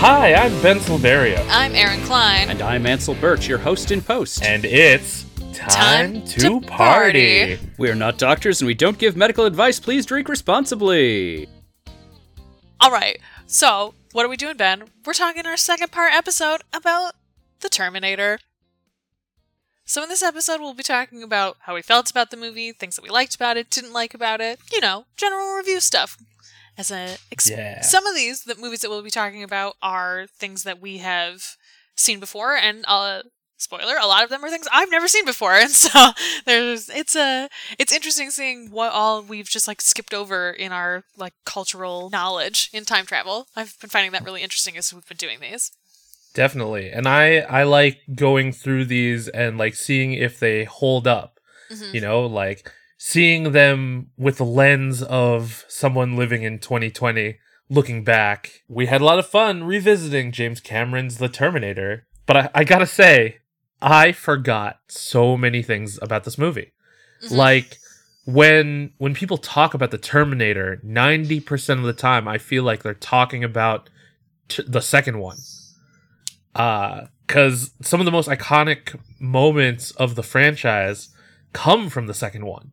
Hi, I'm Ben Silveria, I'm Aaron Klein. And I'm Ansel Birch, your host in post. and it's time, Time to, to party. party. we are not doctors and we don't give medical advice. Please drink responsibly. All right. So, what are we doing, Ben? We're talking our second part episode about the Terminator. So, in this episode, we'll be talking about how we felt about the movie, things that we liked about it, didn't like about it, you know, general review stuff. As a ex- Yeah. some of these the movies that we'll be talking about are things that we have seen before, and uh, spoiler, a lot of them are things I've never seen before, and so there's it's a it's interesting seeing what all we've just like skipped over in our like cultural knowledge in time travel. I've been finding that really interesting as we've been doing these. Definitely. And I I like going through these and like seeing if they hold up. Mhm. You know, like seeing them with the lens of someone living in 2020 looking back. We had a lot of fun revisiting James Cameron's The Terminator, but I, I gotta say, I forgot so many things about this movie. Mhm. Like when when people talk about the Terminator, 90% of the time I feel like they're talking about t- the second one. Uh cuz some of the most iconic moments of the franchise come from the second one.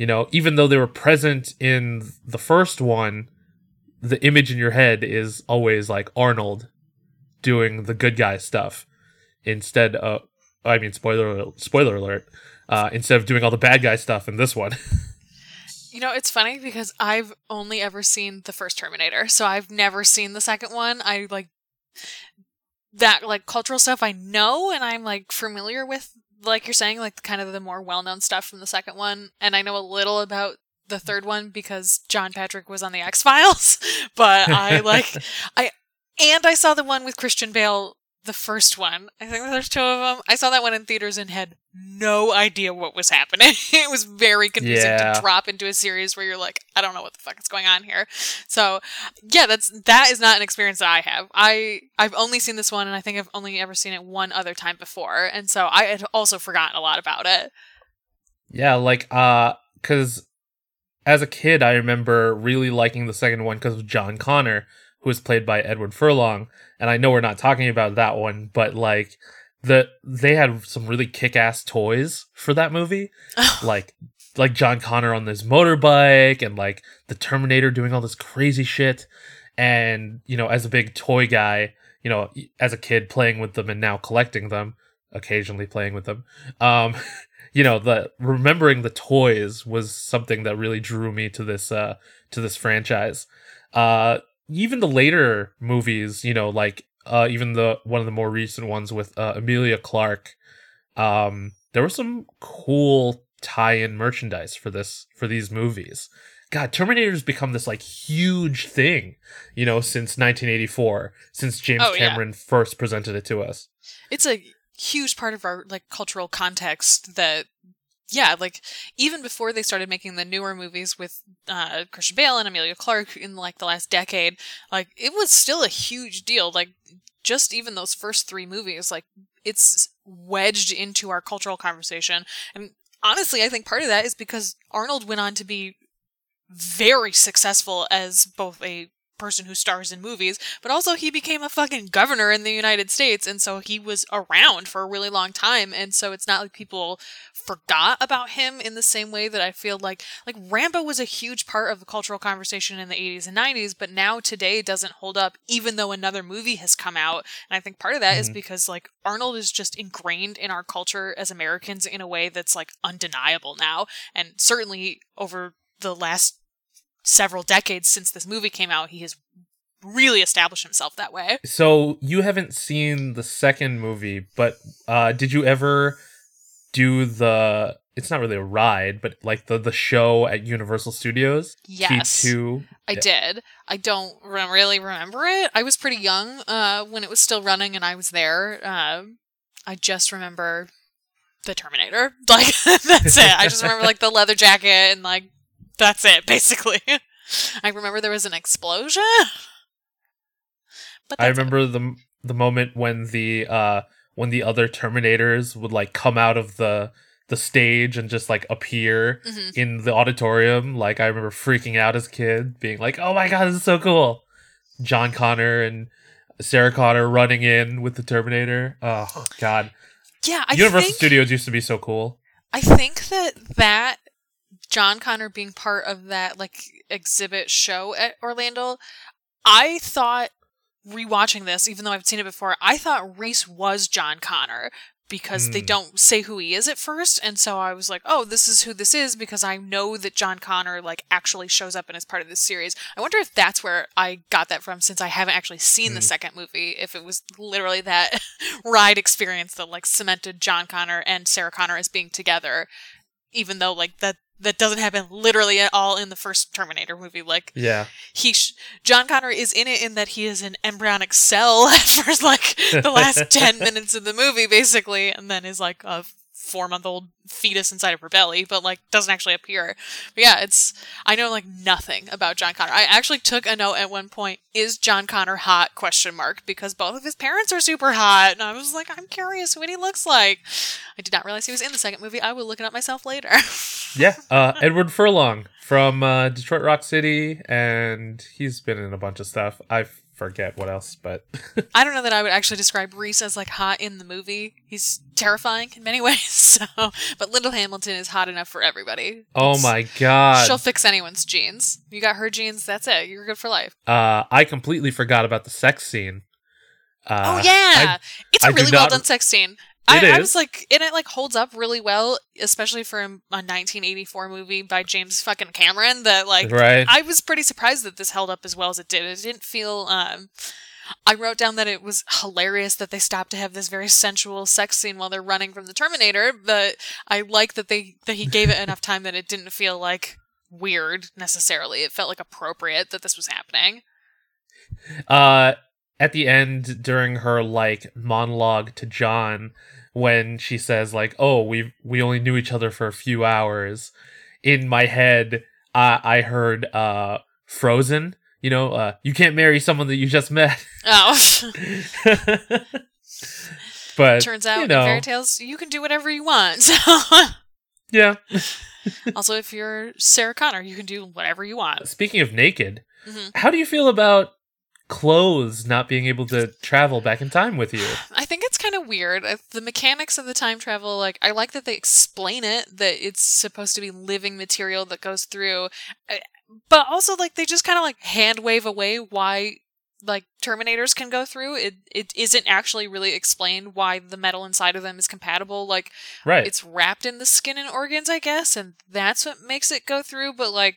You know, even though they were present in the first one, the image in your head is always like Arnold doing the good guy stuff instead of I mean spoiler spoiler alert uh, instead of doing all the bad guy stuff in this one. You know, it's funny because I've only ever seen the first Terminator, so I've never seen the second one. I like that like cultural stuff I know and I'm like familiar with like you're saying like kind of the more well-known stuff from the second one and I know a little about the third one because John Patrick was on the X-Files, but I like I and I saw the one with Christian Bale the first one. I think there's two of them. I saw that one in theaters and had no idea what was happening. it was very confusing Yeah. to drop into a series where you're like, I don't know what the fuck is going on here. So, yeah, that's that is not an experience that I have. I I've only seen this one and I think I've only ever seen it one other time before. And so I had also forgotten a lot about it. yeah, like uh cuz as a kid I remember really liking the second one cuz of John Connor who was played by Edward Furlong and I know we're not talking about that one but like the they had some really kick-ass toys for that movie. Like like John Connor on this motorbike and like the Terminator doing all this crazy shit. And you know as a big toy guy you know as a kid playing with them and now collecting them occasionally playing with them um you know the remembering the toys was something that really drew me to this uh to this franchise. Uh even the later movies you know like uh even the one of the more recent ones with uh, Emilia Clarke um there was some cool tie-in merchandise for this for these movies god terminator's become this like huge thing you know since 1984 since james Oh, yeah. cameron first presented it to us it's a huge part of our like cultural context that yeah like even before they started making the newer movies with uh christian bale and emilia clarke in like the last decade like it was still a huge deal. Like just even those first three movies like it's wedged into our cultural conversation. And honestly i think part of that is because arnold went on to be very successful as both a person who stars in movies, but also he became a fucking governor in the United States, and so he was around for a really long time, and so it's not like people forgot about him in the same way that I feel like like Rambo was a huge part of the cultural conversation in the 80s and 90s, but now today doesn't hold up even though another movie has come out. And I think part of that is Mhm. because like Arnold is just ingrained in our culture as Americans in a way that's like undeniable now, and certainly over the last several decades since this movie came out, he has really established himself that way. so you haven't seen the second movie but uh did you ever do the it's not really a ride but like the the show at universal studios Yes, t2 I yeah. did. I don't re- really remember it. I was pretty young uh, when it was still running, and I was there. Uh, I just remember the Terminator. Like that's it. I just remember like the leather jacket and like that's it basically. I remember there was an explosion. But I that's it. remember the the moment when the uh when the other Terminators would like come out of the the stage and just like appear Mhm. in the auditorium. Like I remember freaking out as a kid, being like, "Oh my god, this is so cool!" John Connor and Sarah Connor running in with the Terminator. Oh God, Yeah, I Universal Studios used to be so cool. I think that that John Connor being part of that like exhibit show at Orlando, I thought rewatching this, even though I've seen it before, I thought Reese was John Connor because they Hmm. don't say who he is at first, and so I was like, oh, this is who this is because I know that John Connor like actually shows up and is part of this series. I wonder if that's where I got that from, since I haven't actually seen the Hmm. second movie. If it was literally that ride experience that like cemented John Connor and Sarah Connor as being together, even though like that that doesn't happen literally at all in the first Terminator movie. Like Yeah, he, sh- John Connor is in it in that he is an embryonic cell for like the last ten minutes of the movie, basically, and then is like a four month old fetus inside of her belly, but like doesn't actually appear. But yeah, it's I know like nothing about John Connor. I actually took a note at one point: Is John Connor hot? Question mark because both of his parents are super hot, and I was like, I'm curious what he looks like. I did not realize he was in the second movie. I will look it up myself later. yeah. Uh, Edward Furlong from uh, Detroit Rock City, and he's been in a bunch of stuff. I forget what else, but I don't know that I would actually describe Reese as like hot in the movie. He's terrifying in many ways. So, but Linda Hamilton is hot enough for everybody. oh It's- my god, She'll fix anyone's jeans. You got her jeans, that's it. You're good for life. uh, I completely forgot about the sex scene. Uh, oh yeah, it's a I really well done sex scene. I, I was like, and it like holds up really well, especially for a 1984 movie by James fucking Cameron. That like right. I was pretty surprised that this held up as well as it did. It didn't feel. Um, I wrote down that it was hilarious that they stopped to have this very sensual sex scene while they're running from the Terminator, but I like that they that he gave it enough time that it didn't feel like weird necessarily. It felt like appropriate that this was happening. uh at the end during her like monologue to John when she says like oh we we only knew each other for a few hours in my head I I heard uh frozen you know uh you can't marry someone that you just met Oh, but turns out you in know, fairy tales you can do whatever you want. So yeah also, if you're Sarah Connor, you can do whatever you want. speaking of naked Mhm. how do you feel about clothes not being able to travel back in time with you I think it's kind of weird. The mechanics of the time travel, like, I like that they explain it, that it's supposed to be living material that goes through, uh, but also, like, they just kind of, like, hand wave away why, like, Terminators can go through. It, it isn't actually really explained why the metal inside of them is compatible. Like, right it's wrapped in the skin and organs, I guess, and that's what makes it go through, but, like,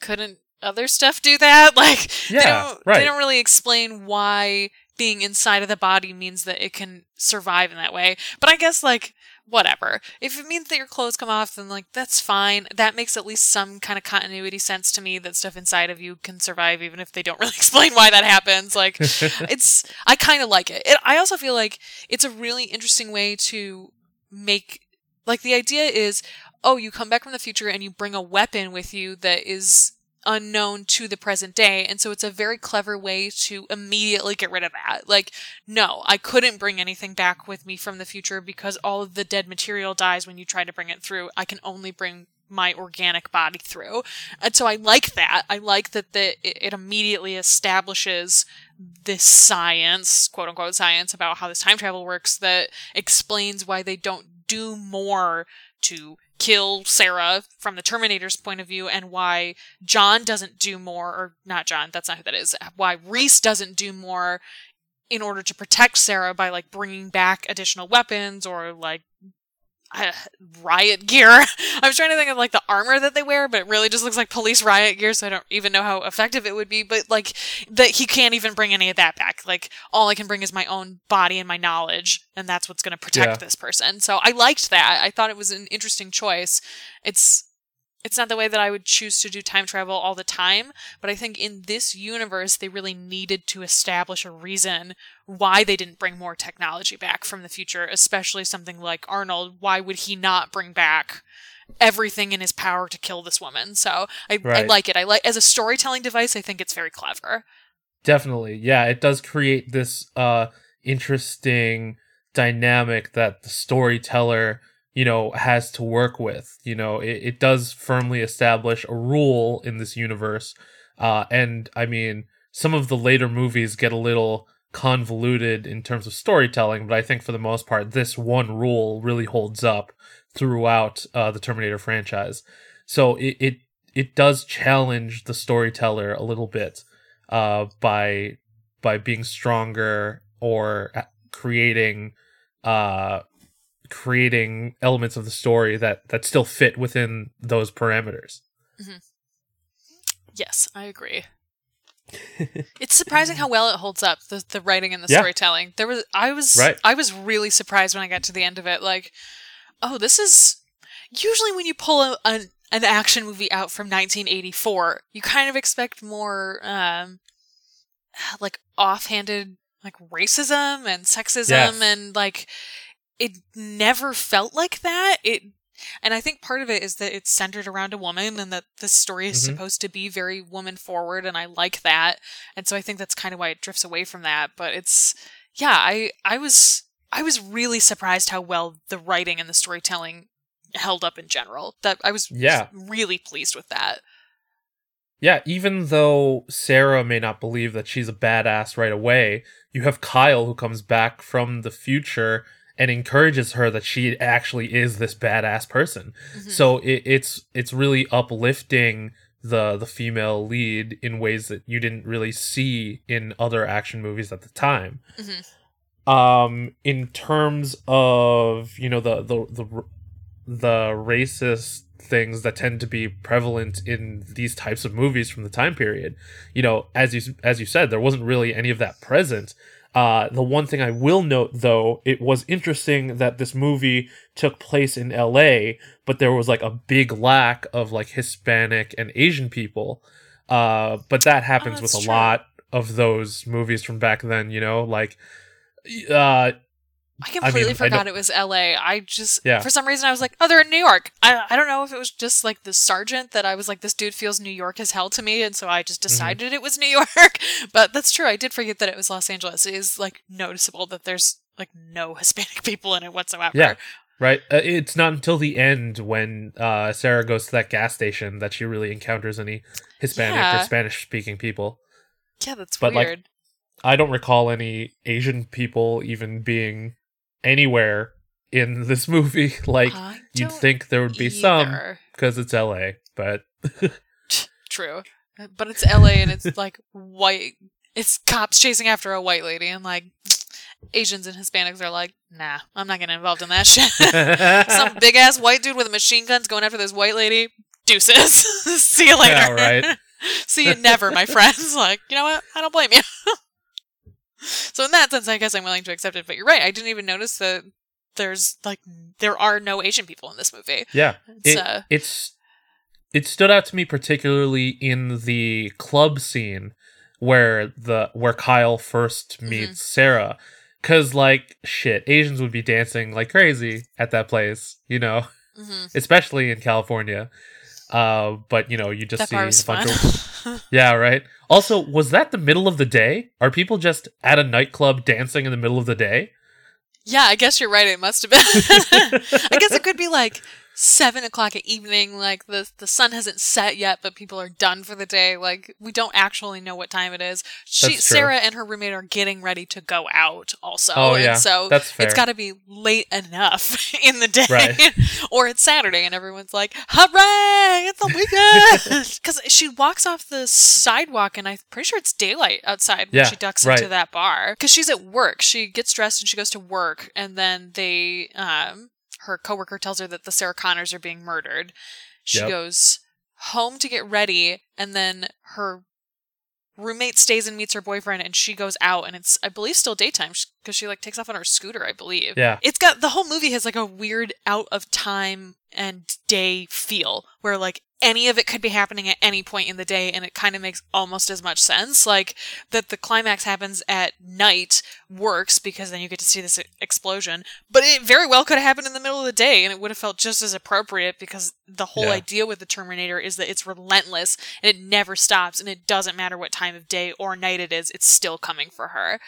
couldn't other stuff do that? Like, they yeah don't right they don't really explain why being inside of the body means that it can survive in that way. But I guess like whatever. If it means that your clothes come off, then like that's fine. That makes at least some kind of continuity sense to me that stuff inside of you can survive even if they don't really explain why that happens. Like it's I kind of like it. it. I also feel like it's a really interesting way to make like the idea is oh you come back from the future and you bring a weapon with you that is unknown to the present day and so it's a very clever way to immediately get rid of that. Like no i couldn't bring anything back with me from the future because all of the dead material dies when you try to bring it through. I can only bring my organic body through. And so i like that. I like that the, it, immediately establishes this science quote unquote science about how this time travel works that explains why they don't do more to kill Sarah from the Terminator's point of view and why John doesn't do more or not John that's not who that is why Reese doesn't do more in order to protect Sarah by like bringing back additional weapons or like uh, riot gear. I was trying to think of like the armor that they wear, but it really just looks like police riot gear, so I don't even know how effective it would be. But like that he can't even bring any of that back. Like all I can bring is my own body and my knowledge, and that's what's going to protect Yeah. this person. So I liked that. I thought it was an interesting choice. It's it's not the way that I would choose to do time travel all the time, but I think in this universe they really needed to establish a reason why they didn't bring more technology back from the future, especially something like Arnold. Why would he not bring back everything in his power to kill this woman? So I, I like it. I like as a storytelling device. I think it's very clever. Definitely. Yeah, it does create this uh interesting dynamic that the storyteller, you know, has to work with. You know, it, it does firmly establish a rule in this universe. Uh and I mean, some of the later movies get a little convoluted in terms of storytelling, but I think for the most part, this one rule really holds up throughout uh, the Terminator franchise. So it, it it does challenge the storyteller a little bit uh, by by being stronger or creating uh, creating elements of the story that that still fit within those parameters. Mm-hmm. Yes, I agree. it's surprising how well it holds up the the writing and the Yeah. storytelling. There was I was Right. I was really surprised when I got to the end of it. Like, oh, this is usually when you pull a, an an action movie out from 1984, you kind of expect more um like offhanded like racism and sexism Yes. and like it never felt like that. It and I think part of it is that it's centered around a woman and that the story is Mhm. supposed to be very woman forward and I like that. And so I think that's kind of why it drifts away from that, but it's yeah, I I was I was really surprised how well the writing and the storytelling held up in general. That I was Yeah. really pleased with that. Yeah, even though Sarah may not believe that she's a badass right away, you have Kyle who comes back from the future and encourages her that she actually is this badass person. Mhm. So it, it's it's really uplifting the the female lead in ways that you didn't really see in other action movies at the time. Mhm. Um, in terms of you know the the the the racist things that tend to be prevalent in these types of movies from the time period, you know, as you as you said, there wasn't really any of that present. Uh, the one thing I will note, though, it was interesting that this movie took place in L.A., but there was like a big lack of like Hispanic and Asian people. Uh, but that happens with Oh, that's a true. lot of those movies from back then. You know, like uh, I completely I forgot don't- it was LA. I just Yeah. for some reason I was like, oh, they're in New York. I I don't know if it was just like the sergeant that I was like, this dude feels New York as hell to me, and so I just Mm-hmm. decided it was New York. But that's true. I did forget that it was Los Angeles. It is like noticeable that there's like no Hispanic people in it whatsoever. Yeah. Right. Uh, it's not until the end when uh, Sarah goes to that gas station that she really encounters any Hispanic Yeah. or Spanish speaking people. Yeah, that's But, like. I don't recall any Asian people even being anywhere in this movie. Like you'd think there would be some because it's LA, but True. But it's LA and it's like white. It's cops chasing after a white lady, and like Asians and Hispanics are like, nah, I'm not getting involved in that shit. Some big ass white dude with a machine gun's going after this white lady. Deuces. See you later. Yeah, right. See you never, my friends. Like, you know what? I don't blame you. so in that sense, I guess I'm willing to accept it. But you're right. I didn't even notice that there's like there are no Asian people in this movie. yeah, It's it, uh, it's it stood out to me particularly in the club scene where the where Kyle 1st Mm-hmm. meets Sarah cuz like shit Asians would be dancing like crazy at that place you know mhm. especially in California uh but you know you just that see a bunch fun. of yeah right also was that the middle of the day are people just at a nightclub dancing in the middle of the day Yeah, I guess you're right. It must have been. I guess it could be like seven o'clock at evening. Like the the sun hasn't set yet, but people are done for the day. Like we don't actually know what time it is. She. Sarah and her roommate are getting ready to go out. Also, Oh, and yeah. so That's fair. it's got to be late enough in the day, Right. or it's Saturday and everyone's like, "Hooray! It's the weekend!" Because she walks off the sidewalk and I'm pretty sure it's daylight outside when Yeah, she ducks right. into that bar because she's at work. She gets dressed and she goes to work, and then they, um, her coworker tells her that the Sarah Connors are being murdered. She Yep. goes home to get ready, and then her roommate stays and meets her boyfriend, and she goes out, and it's I believe still daytime because she like takes off on her scooter, I believe. yeah It's got the whole movie has like a weird out of time and day feel where like any of it could be happening at any point in the day and it kind of makes almost as much sense like that the climax happens at night works because then you get to see this explosion but it very well could have happened in the middle of the day and it would have felt just as appropriate because the whole Yeah. idea with the terminator is that it's relentless and it never stops and it doesn't matter what time of day or night it is it's still coming for her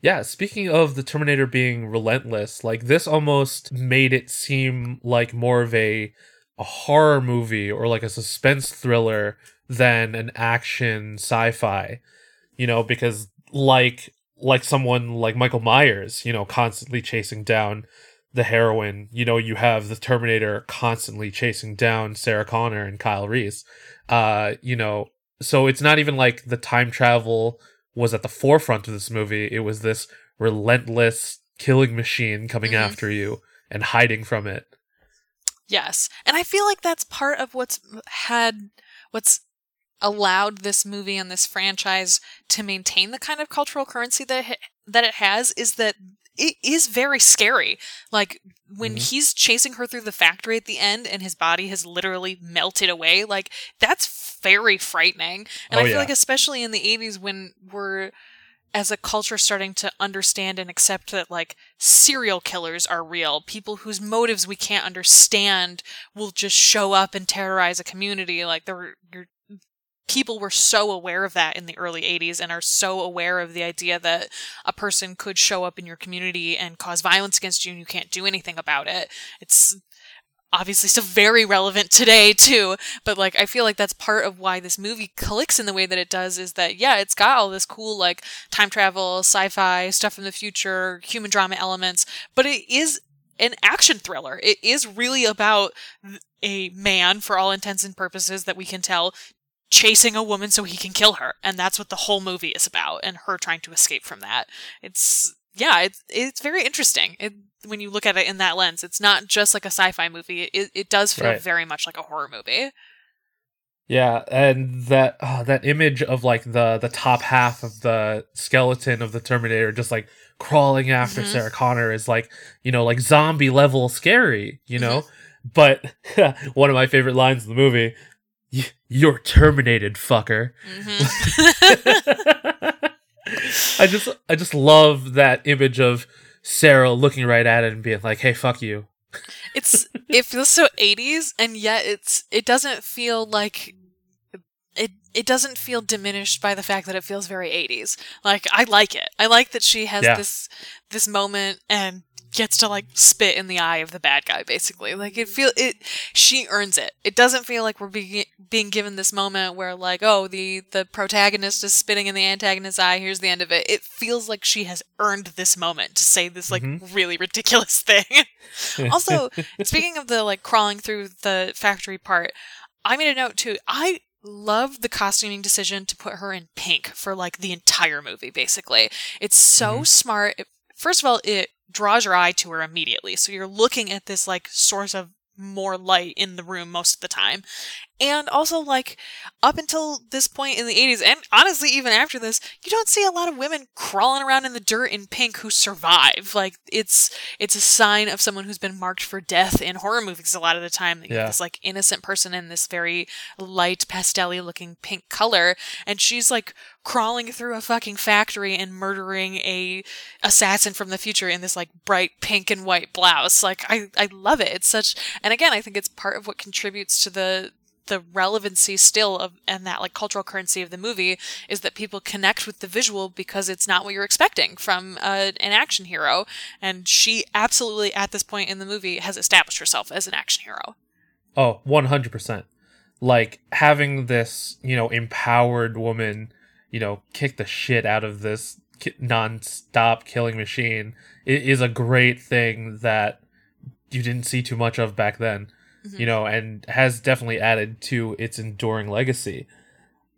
Yeah, speaking of the Terminator being relentless, like this almost made it seem like more of a a horror movie or like a suspense thriller than an action sci-fi. You know, because like like someone like Michael Myers, you know, constantly chasing down the heroine. You know, you have the Terminator constantly chasing down Sarah Connor and Kyle Reese. Uh, you know, so it's not even like the time travel was at the forefront of this movie. It was this relentless killing machine coming Mhm. after you and hiding from it. Yes. And I feel like that's part of what's had what's allowed this movie and this franchise to maintain the kind of cultural currency that it, that it has is that it is very scary. Like when Mhm. he's chasing her through the factory at the end and his body has literally melted away, like that's very frightening. And Oh, I feel yeah. like especially in the 80s when we're as a culture starting to understand and accept that like serial killers are real. People whose motives we can't understand will just show up and terrorize a community. Like there were people were so aware of that in the early 80s and are so aware of the idea that a person could show up in your community and cause violence against you and you can't do anything about it. It's obviously still very relevant today too but like i feel like that's part of why this movie clicks in the way that it does is that yeah it's got all this cool like time travel sci-fi stuff in the future human drama elements but it is an action thriller. It is really about a man for all intents and purposes that we can tell chasing a woman so he can kill her and that's what the whole movie is about and her trying to escape from that. It's yeah it's it's very interesting. It, when you look at it in that lens it's not just like a sci-fi movie it, it does feel Right. very much like a horror movie Yeah, and that oh, that image of like the the top half of the skeleton of the Terminator just like crawling after Mhm. Sarah Connor is like you know like zombie level scary, you know. Mm-hmm. But one of my favorite lines in the movie, "You're terminated, fucker." hmm I just I just love that image of Sarah looking right at it and being like, "Hey, fuck you." it's it feels so 80s and yet it's it doesn't feel like it it doesn't feel diminished by the fact that it feels very 80s like i like it i like that she has Yeah. this this moment and gets to like spit in the eye of the bad guy basically like it feel it she earns it it doesn't feel like we're being being given this moment where like oh the the protagonist is spitting in the antagonist's eye here's the end of it it feels like she has earned this moment to say this like Mhm. really ridiculous thing also, speaking of the like crawling through the factory part, I made a note too. I love the costuming decision to put her in pink for like the entire movie, basically. It's so Mhm. smart. It, first of all, it draws your eye to her immediately. So you're looking at this like source of more light in the room most of the time. And also, like, up until this point in the 80s, and honestly, even after this, you don't see a lot of women crawling around in the dirt in pink who survive. Like, it's it's a sign of someone who's been marked for death in horror movies a lot of the time. That Yeah. this like innocent person in this very light pastel looking pink color, and she's like crawling through a fucking factory and murdering a assassin from the future in this like bright pink and white blouse. Like I I love it. It's such and again I think it's part of what contributes to the the relevancy still of and that like cultural currency of the movie is that people connect with the visual because it's not what you're expecting from uh, an action hero and she absolutely at this point in the movie has established herself as an action hero Oh, 100%. Like having this, you know, empowered woman, you know, kick the shit out of this non-stop killing machine is a great thing that you didn't see too much of back then, Mhm. you know, and has definitely added to its enduring legacy.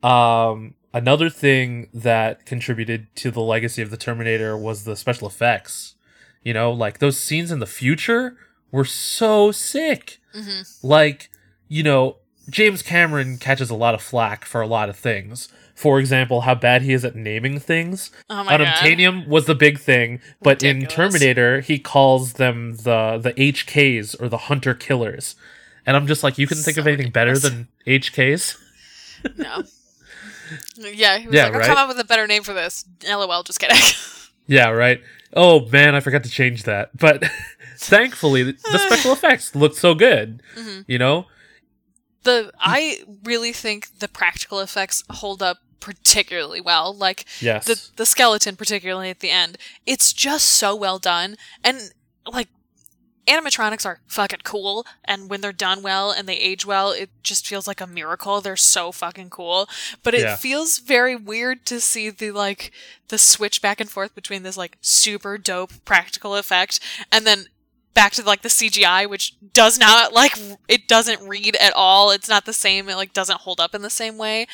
Um another thing that contributed to the legacy of the Terminator was the special effects. You know, like those scenes in the future were so sick hmm like you know james cameron catches a lot of flack for a lot of things for example how bad he is at naming things. Oh my god. was the big thing but in terminator he calls them the the hks or the hunter killers. And i'm just like you couldn't think of anything better than hks no. Yeah he was Yeah, like i'll right? come up with a better name for this. Lol just kidding. Yeah right? Oh man i forgot to change that. But thankfully the special effects looked so good hmm you know? The i really think the practical effects hold up particularly well like yes. the the skeleton particularly at the end. It's just so well done and like animatronics are fucking cool and when they're done well and they age well it just feels like a miracle. They're so fucking cool. But it Yeah. feels very weird to see the like the switch back and forth between this like super dope practical effect and then back to like the CGI which does not like it doesn't read at all. It's not the same. It like doesn't hold up in the same way.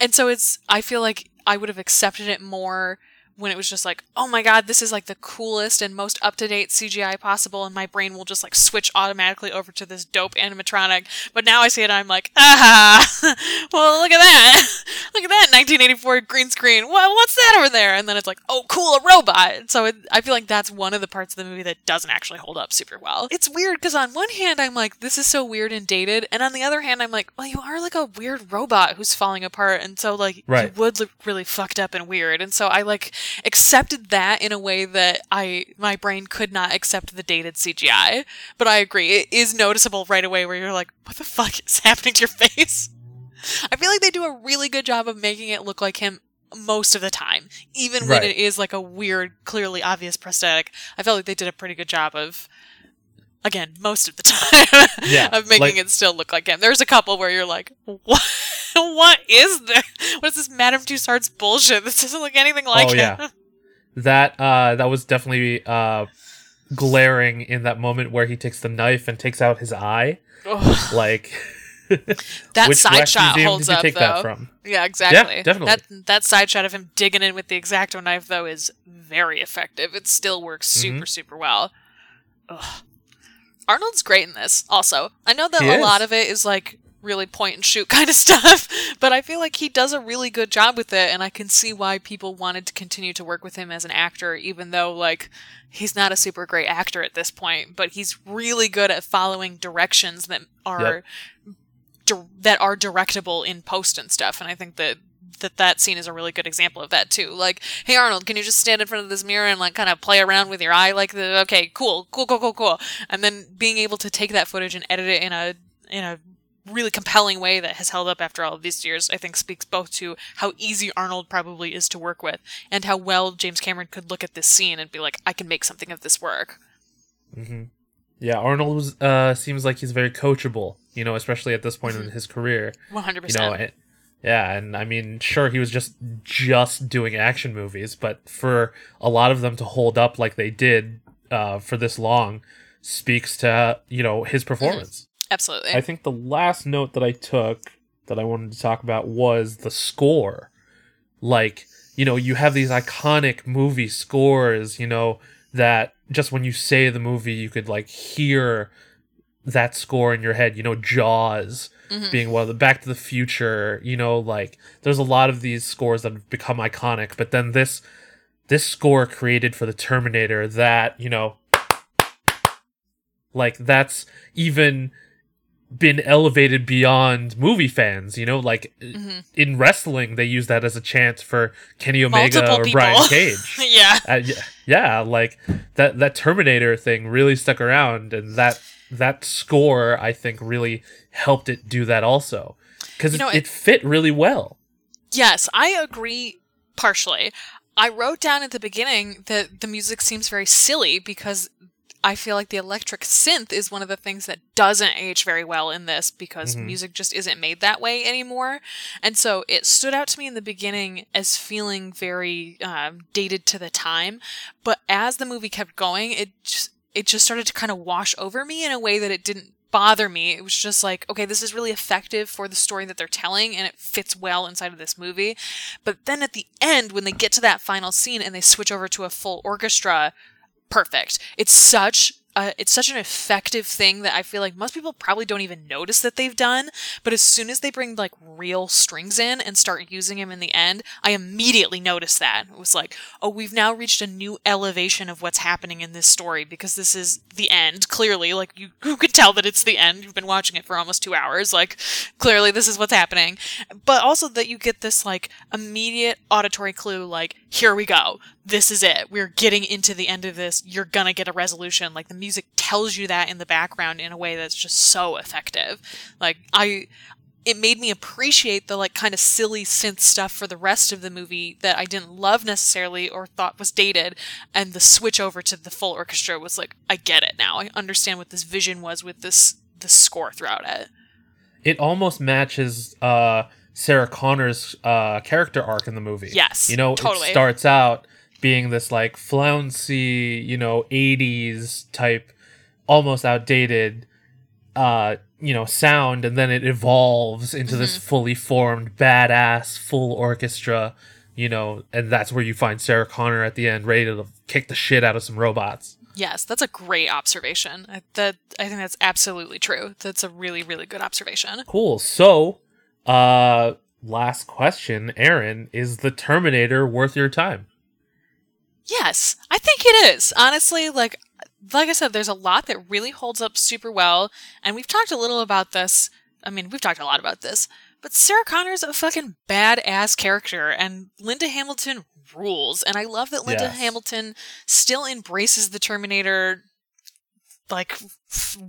And so it's I feel like I would have accepted it more when it was just like, oh my god, this is like the coolest and most up to date CGI possible, and my brain will just like switch automatically over to this dope animatronic. But now I see it, and I'm like, ah, well, look at that, look at that 1984 green screen. What, what's that over there? And then it's like, oh, cool, a robot. And so it, I feel like that's one of the parts of the movie that doesn't actually hold up super well. It's weird because on one hand, I'm like, this is so weird and dated, and on the other hand, I'm like, well, you are like a weird robot who's falling apart, and so like Right. you would look really fucked up and weird. And so I like accepted that in a way that I my brain could not accept the dated CGI. But I agree, it is noticeable right away where you're like, what the fuck is happening to your face? I feel like they do a really good job of making it look like him most of the time, even when Right. it is like a weird, clearly obvious prosthetic. I felt like they did a pretty good job of. Again, most of the time, Yeah, of making like- it still look like him. There's a couple where you're like, "What? what is this? What is this Madame Tussauds bullshit? This doesn't look anything like Oh, him." yeah. that uh that was definitely uh glaring in that moment where he takes the knife and takes out his eye Ugh. like that which side shot holds up though. that from Yeah, exactly. definitely. That that side shot of him digging in with the exacto knife though is very effective. It still works Mm-hmm. super super well. Ugh. Arnold's great in this. Also, I know that He a is. lot of it is like really point and shoot kind of stuff, but I feel like he does a really good job with it, and I can see why people wanted to continue to work with him as an actor, even though like he's not a super great actor at this point, but he's really good at following directions that are dir- that are directable in post and stuff and i think that that that scene is a really good example of that too. Like hey arnold can you just stand in front of this mirror and like kind of play around with your eye like the okay cool cool cool cool cool. And then being able to take that footage and edit it in a in a really compelling way that has held up after all of these years i think speaks both to how easy arnold probably is to work with and how well james cameron could look at this scene and be like i can make something of this work. Hmm yeah arnold was uh seems like he's very coachable you know especially at this point Mm-hmm. in his career. 100% you know yeah and i mean sure he was just just doing action movies but for a lot of them to hold up like they did uh for this long speaks to you know his performance. Absolutely. I think the last note that I took that I wanted to talk about was the score. Like, you know, you have these iconic movie scores, you know, that just when you say the movie, you could like hear that score in your head. You know, Jaws Mhm. being one of the Back to the Future. You know, like there's a lot of these scores that have become iconic, but then this this score created for the Terminator that you know, like that's even been elevated beyond movie fans. You know, like Mhm. in wrestling, they use that as a chant for Kenny Omega Multiple or people. Brian Cage. yeah uh, yeah, yeah, like that that Terminator thing really stuck around, and that that score I think really helped it do that also because You know, it, it- it fit really well. Yes, I agree partially. I wrote down at the beginning that the music seems very silly because I feel like the electric synth is one of the things that doesn't age very well in this because Mhm. music just isn't made that way anymore. And so it stood out to me in the beginning as feeling very um, dated to the time. But as the movie kept going, it just it just started to kind of wash over me in a way that it didn't bother me. It was just like, okay, this is really effective for the story that they're telling and it fits well inside of this movie. But then at the end, when they get to that final scene and they switch over to a full orchestra, perfect. It's such uh, it's such an effective thing that I feel like most people probably don't even notice that they've done. But as soon as they bring like real strings in and start using them in the end, I immediately noticed that. It was like, oh, we've now reached a new elevation of what's happening in this story because this is the end. Clearly, like you, you could tell that it's the end. You've been watching it for almost two hours. Like, clearly, this is what's happening. But also that you get this like immediate auditory clue, like, here we go. This is it. We're getting into the end of this. You're gonna get a resolution. Like the music tells you that in the background in a way that's just so effective. Like I it made me appreciate the like kind of silly synth stuff for the rest of the movie that I didn't love necessarily or thought was dated. And the switch over to the full orchestra was like, I get it now. I understand what this vision was with this the score throughout it. It almost matches uh, Sarah Connor's uh, character arc in the movie. Yes, you know, totally. it starts out being this like flouncy, you know, '80s type, almost outdated, uh, you know, sound, and then it evolves into Mm-hmm. this fully formed, badass, full orchestra. You know, and that's where you find Sarah Connor at the end, ready to kick the shit out of some robots. Yes, that's a great observation. I, that I think that's absolutely true. That's a really really good observation. Cool. So, uh, last question, Aaron, is the Terminator worth your time? Yes, I think it is. Honestly, like like I said, there's a lot that really holds up super well, and we've talked a little about this. I mean, we've talked a lot about this, but Sarah Connor's a fucking badass character, and Linda Hamilton rules. And I love that Linda Yes. Hamilton still embraces the Terminator like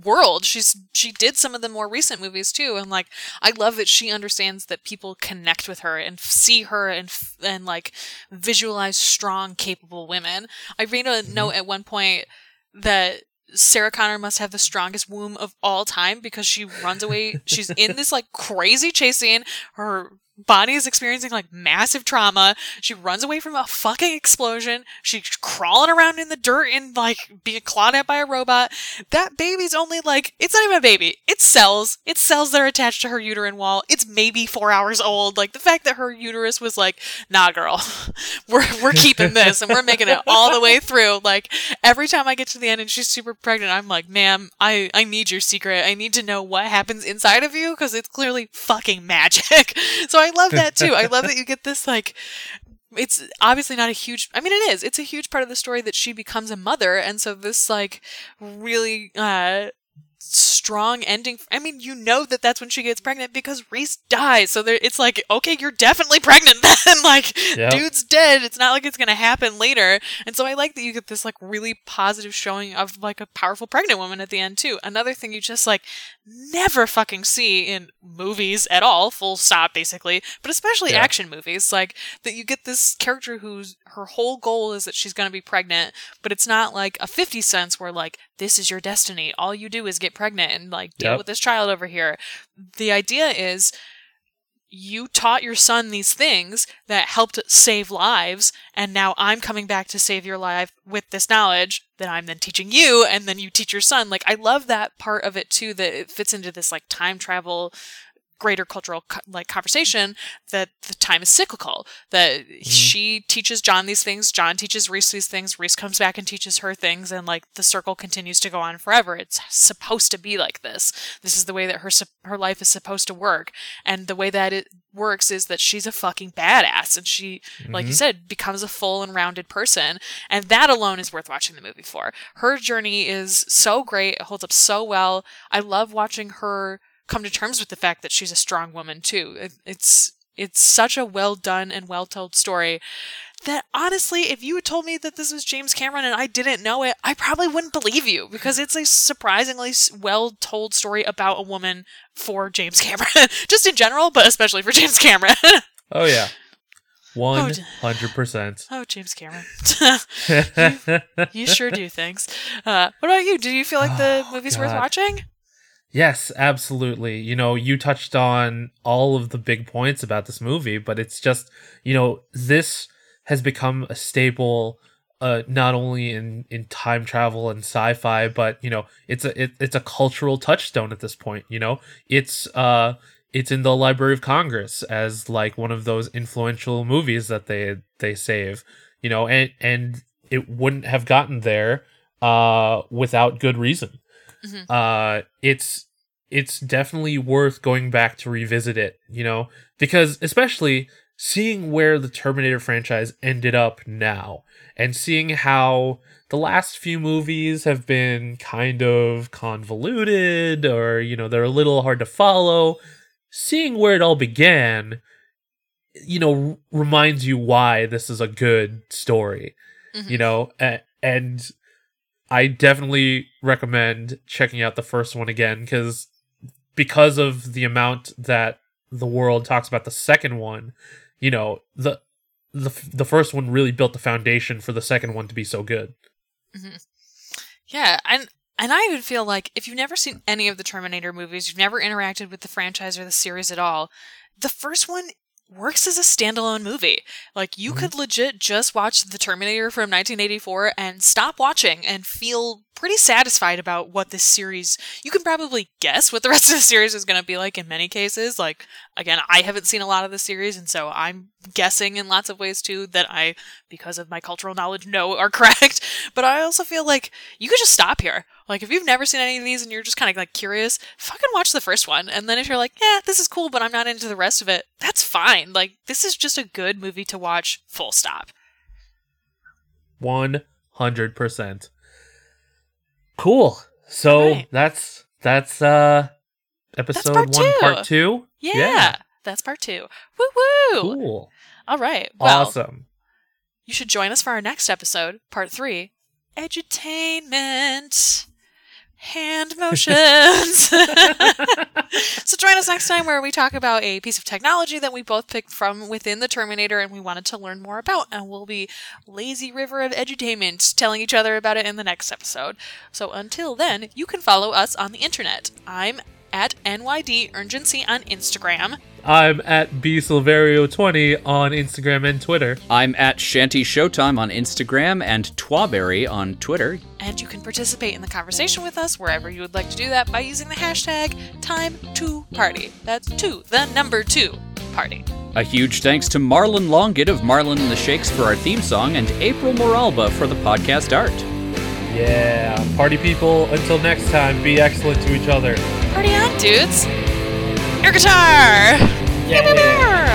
world. She's she did some of the more recent movies too, and like I love that she understands that people connect with her and see her and and like visualize strong, capable women. I read a note at one point that Sarah Connor must have the strongest womb of all time because she runs away. She's in this like crazy chase scene. Her body is experiencing like massive trauma. She runs away from a fucking explosion. She's crawling around in the dirt and like being clawed at by a robot. That baby's only like, it's not even a baby. It's cells. It's cells that are attached to her uterine wall. It's maybe four hours old. Like the fact that her uterus was like, nah, girl, we're, we're keeping this and we're making it all the way through. Like every time I get to the end and she's super pregnant, I'm like, ma'am, I, I need your secret. I need to know what happens inside of you because it's clearly fucking magic. So I love that too. I love that you get this like it's obviously not a huge I mean it is. It's a huge part of the story that she becomes a mother and so this like really uh strong ending i mean you know that that's when she gets pregnant because reese dies so there it's like okay you're definitely pregnant then like Yep. dude's dead it's not like it's gonna happen later and so i like that you get this like really positive showing of like a powerful pregnant woman at the end too another thing you just like never fucking see in movies at all full stop basically but especially Yeah. action movies like that you get this character who's her whole goal is that she's going to be pregnant but it's not like a 50 cents where like this is your destiny all you do is get pregnant and like deal Yep. with this child over here the idea is you taught your son these things that helped save lives and now i'm coming back to save your life with this knowledge that i'm then teaching you and then you teach your son. Like i love that part of it too that it fits into this like time travel greater cultural co- like conversation that the time is cyclical that she teaches john these things john teaches reese these things reese comes back and teaches her things and like the circle continues to go on forever. It's supposed to be like this. This is the way that her her life is supposed to work and the way that it works is that she's a fucking badass and she like you Mhm. said becomes a full and rounded person and that alone is worth watching the movie for. Her journey is so great it holds up so well. I love watching her come to terms with the fact that she's a strong woman too. It, it's it's such a well done and well told story that honestly if you had told me that this was james cameron and i didn't know it i probably wouldn't believe you because it's a surprisingly well told story about a woman for james cameron. Just in general but especially for james cameron. Oh yeah, hundred percent. oh james cameron. You sure do thanks. Uh, what about you? Do you feel like the Oh, movie's worth watching Yes, absolutely. You know, you touched on all of the big points about this movie, but it's just, you know, this has become a staple uh not only in in time travel and sci-fi, but you know, it's a it, it's a cultural touchstone at this point, you know. It's uh it's in the Library of Congress as like one of those influential movies that they they save, you know, and and it wouldn't have gotten there uh without good reason uh it's it's definitely worth going back to revisit it you know? Because especially seeing where the terminator franchise ended up now and seeing how the last few movies have been kind of convoluted or you know they're a little hard to follow seeing where it all began you know reminds you why this is a good story Mhm. you know? And i definitely recommend checking out the first one again because because of the amount that the world talks about the second one, you know, the the the first one really built the foundation for the second one to be so good. Mm-hmm. Yeah, and and I even feel like if you've never seen any of the Terminator movies, you've never interacted with the franchise or the series at all, the first one works as a standalone movie. Like you Mhm. could legit just watch The Terminator from 1984 and stop watching and feel pretty satisfied about what this series. You can probably guess what the rest of the series is going to be like in many cases. Like again, I haven't seen a lot of the series and so I'm guessing in lots of ways too that I because of my cultural knowledge know are correct. But I also feel like you could just stop here. Like if you've never seen any of these and you're just kind of like curious, fucking watch the first one. And then if you're like, yeah, this is cool, but I'm not into the rest of it, that's fine. Like this is just a good movie to watch. Full stop. One hundred percent. Cool. So Alright. that's that's uh episode part one, two. part two. Yeah, that's part two. Woo woo! Cool. All right. Well, awesome. you should join us for our next episode, part three, edutainment. Hand motions. so join us next time where we talk about a piece of technology that we both picked from within the Terminator and we wanted to learn more about. And we'll be lazy river of edutainment telling each other about it in the next episode. So until then, you can follow us on the internet. I'm at NYD Urgency on Instagram. I'm at B Silverio20 on Instagram and Twitter. I'm at Shanty Showtime on Instagram and Twaberry on Twitter. And you can participate in the conversation with us wherever you would like to do that by using the hashtag time2party. That's two, the number two party. A huge thanks to Marlon Longit of Marlon and the Shakes for our theme song and April Moralba for the podcast art. Yeah. Party people, until next time, be excellent to each other. Party on, dudes! Air guitar! Yeah.